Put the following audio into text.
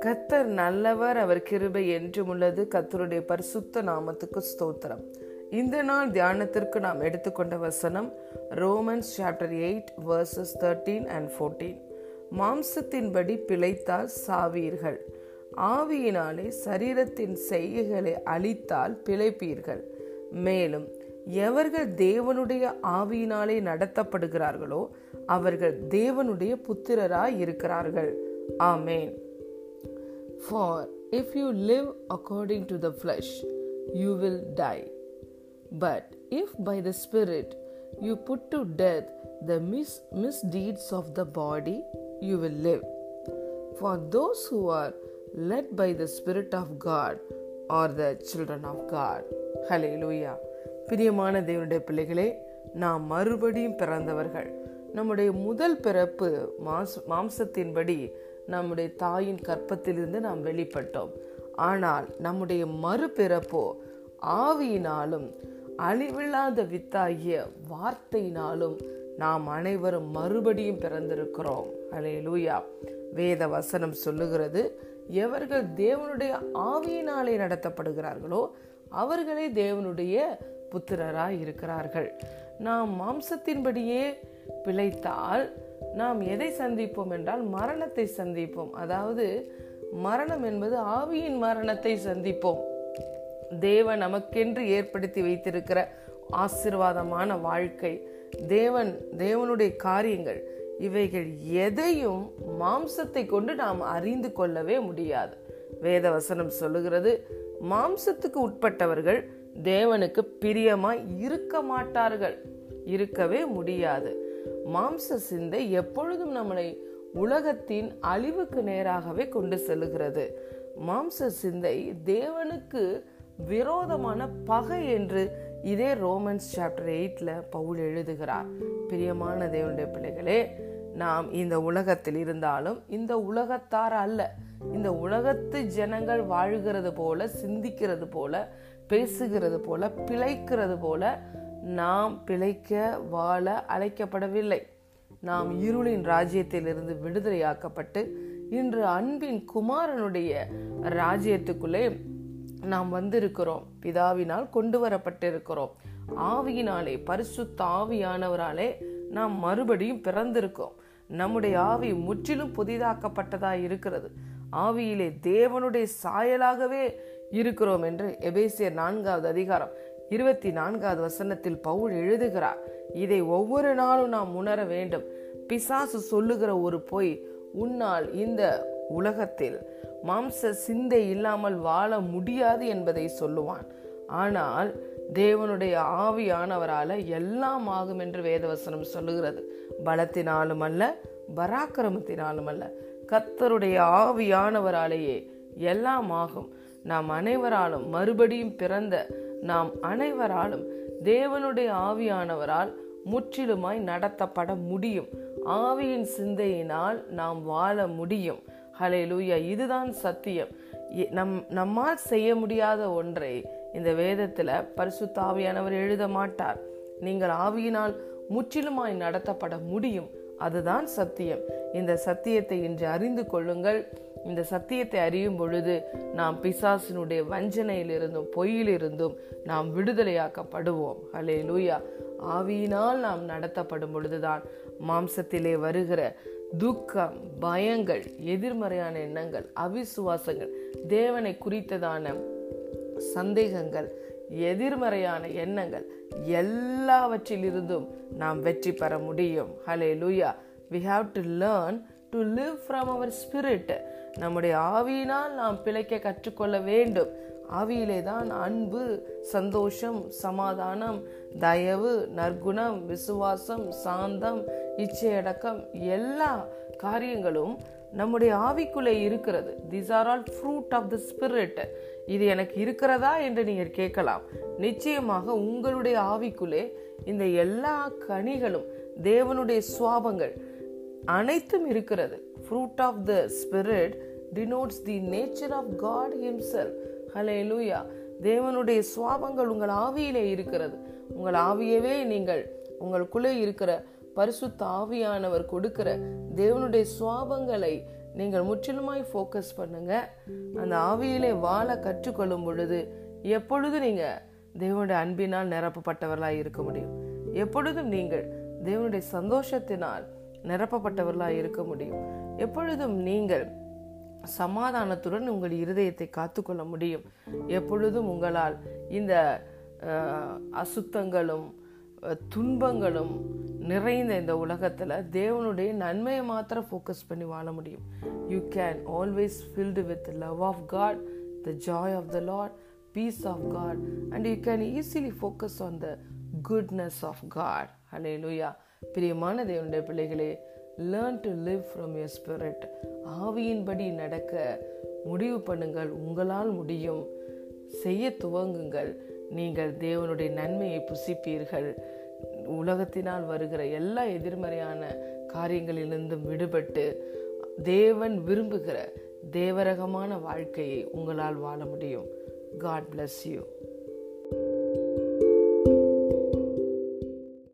கத்தர் நல்லவர் அவர் கிருபை என்றும் உள்ளது. கத்தருடைய பரிசுத்த நாமத்துக்கு ஸ்தோத்திரம். இந்த நாள் தியானத்திற்கு நாம் எடுத்துக்கொண்ட வசனம் Romans chapter eight verses thirteen and fourteen மாம்சத்தின்படி பிழைத்தால் சாவீர்கள். ஆவியினாலே சரீரத்தின் செய்கைகளை அழித்தால் பிழைப்பீர்கள். மேலும் எவர்கள் தேவனுடைய ஆவியினாலே நடத்தப்படுகிறார்களோ அவர்கள் தேவனுடைய புத்திரராய் இருக்கிறார்கள் ஆமேன் for if you live according to the flesh you will die but if by the spirit you put to death the mis misdeeds of the body you will live for those who are led by the spirit of God are the children of God ஹலே லூயா பிரியமான தேவனுடைய பிள்ளைகளே நாம் மறுபடியும் பிறந்தவர்கள் நம்முடைய முதல் பிறப்பு மாஸ் மாம்சத்தின்படி நம்முடைய தாயின் கற்பத்திலிருந்து நாம் வெளிப்பட்டோம். ஆனால் நம்முடைய மறுபிறப்போ ஆவியினாலும் அழிவில்லாத வித்தாகிய வார்த்தையினாலும் நாம் அனைவரும் மறுபடியும் பிறந்திருக்கிறோம். அலே லூயா வேத வசனம் சொல்லுகிறது எவர்கள் தேவனுடைய ஆவியினாலே நடத்தப்படுகிறார்களோ அவர்களே தேவனுடைய புத்திரராய் இருக்கிறார்கள் நாம் மாம்சத்தின்படியே பிழைத்தால் நாம் எதை சந்திப்போம் என்றால் மரணத்தை சந்திப்போம். அதாவது மரணம் என்பது ஆவியின் மரணத்தை சந்திப்போம். தேவன் நமக்கென்று ஏற்படுத்தி வைத்திருக்கிற ஆசிர்வாதமான வாழ்க்கை. தேவன் தேவனுடைய காரியங்கள் இவைகள் எதையும் மாம்சத்தை கொண்டு நாம் அறிந்து கொள்ளவே முடியாது. வேதவசனம் சொல்லுகிறது மாம்சத்துக்கு உட்பட்டவர்கள் தேவனுக்கு பிரியமாய் இருக்க மாட்டார்கள். இருக்கவே முடியாது. மாம்ச சிந்தை எப்பொழுதும் நம்மளை உலகத்தின் அழிவுக்கு நேராகவே கொண்டு செல்லுகிறது. மாம்ச சிந்தை தேவனுக்கு விரோதமான பகை என்று இதே ரோமன்ஸ் சாப்டர் எயிட்ல பவுல் எழுதுகிறார். பிரியமான தேவனுடைய பிள்ளைகளே நாம் இந்த உலகத்தில் இருந்தாலும் இந்த உலகத்தார் அல்ல. இந்த உலகத்து ஜனங்கள் வாழ்கிறது போல சிந்திக்கிறது போல பேசுகிறது போல பிழைக்கிறது போல நாம் பிழைக்க வாழ அழைக்கப்படவில்லை. நாம் இருளின் ராஜ்யத்திலிருந்து விடுதலையாக்கப்பட்டு இன்று அன்பின் குமாரனுடைய ராஜ்யத்துக்குள்ளே நாம் வந்திருக்கிறோம். பிதாவினால் கொண்டு வரப்பட்டிருக்கிறோம் ஆவியினாலே பரிசுத்த ஆவியானவராலே நாம் மறுபடியும் பிறந்திருக்கோம் நம்முடைய ஆவி முற்றிலும் புதிதாக்கப்பட்டதா இருக்கிறது. ஆவியிலே தேவனுடைய சாயலாகவே இருக்கிறோம் என்று எபேசியர் நான்காவது அதிகாரம் இருபத்தி நான்காவது வசனத்தில் பவுல் எழுதுகிறார் இதை ஒவ்வொரு நாளும் நாம் உணர வேண்டும். பிசாசு சொல்லுகிற ஒரு பொய் உன்னால் இந்த உலகத்தில் மாம்ச சிந்தை இல்லாமல் வாழ முடியாது என்பதை சொல்லுவான். ஆனால் தேவனுடைய ஆவியானவரால எல்லாம் ஆகும் என்று வேதவசனம் சொல்லுகிறது. பலத்தினாலும் அல்ல பராக்கிரமத்தினாலும் அல்ல. கத்தருடைய ஆவியானவராலேயே எல்லாம் ஆகும். நாம் அனைவராலும் மறுபடியும் பிறந்த நாம் அனைவராலும் தேவனுடைய ஆவியானவரால் முற்றிலுமாய் நடத்தப்பட முடியும். ஆவியின் சிந்தையினால் நாம் வாழ முடியும். ஹலே லூயா இதுதான் சத்தியம். நம் நம்மால் செய்ய முடியாத ஒன்றை இந்த வேதத்தில் பரிசுத்த ஆவியானவர் எழுத மாட்டார். நீங்கள் ஆவியினால் முற்றிலுமாய் நடத்தப்பட முடியும். அதுதான் சத்தியம். இந்த சத்தியத்தை இன்று அறிந்து கொள்ளுங்கள். இந்த சத்தியத்தை அறியும் பொழுது நாம் பிசாசினுடைய வஞ்சனையிலிருந்தும் பொய்யிலிருந்தும் நாம் விடுதலையாக்கப்படுவோம். ஹலே லூயா ஆவியினால் நாம் நடத்தப்படும் பொழுதுதான் மாம்சத்திலே வருகிற துக்கம் பயங்கள் எதிர்மறையான எண்ணங்கள் அவிசுவாசங்கள் தேவனை குறித்ததான சந்தேகங்கள் எதிர்மறையான எண்ணங்கள் எல்லாவற்றிலிருந்தும் நாம் வெற்றி பெற முடியும். ஹலே லூயா we have to learn to live from our spirit நம்முடைய ஆவியினால் நாம் பிழைக்க கற்றுக்கொள்ள வேண்டும். ஆவியிலே தான் அன்பு சந்தோஷம் சமாதானம் தயவு நற்குணம் விசுவாசம் சாந்தம் இச்சையடக்கம் எல்லா காரியங்களும் நம்முடைய ஆவிக்குள்ளே இருக்கிறது. These are all fruit of the spirit இது எனக்கு இருக்கிறதா என்று நீங்கள் கேட்கலாம். நிச்சயமாக உங்களுடைய ஆவிக்குள்ளே இந்த எல்லா கனிகளும் தேவனுடைய சுவாபங்கள் அனைத்தும் இருக்கிறது. Fruit of the spirit denotes the nature of God himself ஹலே லூயா தேவனுடைய சுவாபங்கள் உங்கள் ஆவியிலே இருக்கிறது. உங்கள் ஆவியவே நீங்கள் உங்களுக்குள்ளே இருக்கிற பரிசுத்த ஆவியானவர் கொடுக்கிற தேவனுடைய சுவாபங்களை நீங்கள் முற்றிலுமாய் ஃபோக்கஸ் பண்ணுங்க. அந்த ஆவியிலே வாழ கற்றுக்கொள்ளும் பொழுது எப்பொழுது நீங்கள் தேவனுடைய அன்பினால் நிரப்பப்பட்டவர்களாக இருக்க முடியும்? எப்பொழுதும் நீங்கள் தேவனுடைய சந்தோஷத்தினால் நிரப்பப்பட்டவர்களாக இருக்க முடியும்? எப்பொழுதும் நீங்கள் சமாதானத்துடன் உங்கள் இருதயத்தை காத்துக்கொள்ள முடியும்? எப்பொழுதும் உங்களால் இந்த அசுத்தங்களும் துன்பங்களும் நிறைந்த இந்த உலகத்தில் தேவனுடைய நன்மையை மாத்திரம் ஃபோக்கஸ் பண்ணி வாழ முடியும். You can always filled with love of God the joy of the lord peace of God and you can easily focus on the goodness of God அலே லூயா பிரியமான தேவனுடைய பிள்ளைகளே learn to live from your spirit ஆவியின்படி நடக்க முடிவு பண்ணுங்கள். உங்களால் முடியும். செய்ய துவங்குங்கள். நீங்கள் தேவனுடைய நன்மையை புசிப்பீர்கள். உலகத்தினால் வருகிற எல்லா எதிர்மறையான காரியங்களிலிருந்தும் விடுபட்டு தேவன் விரும்புகிற தேவரகமான வாழ்க்கையை உங்களால் வாழ முடியும். God bless you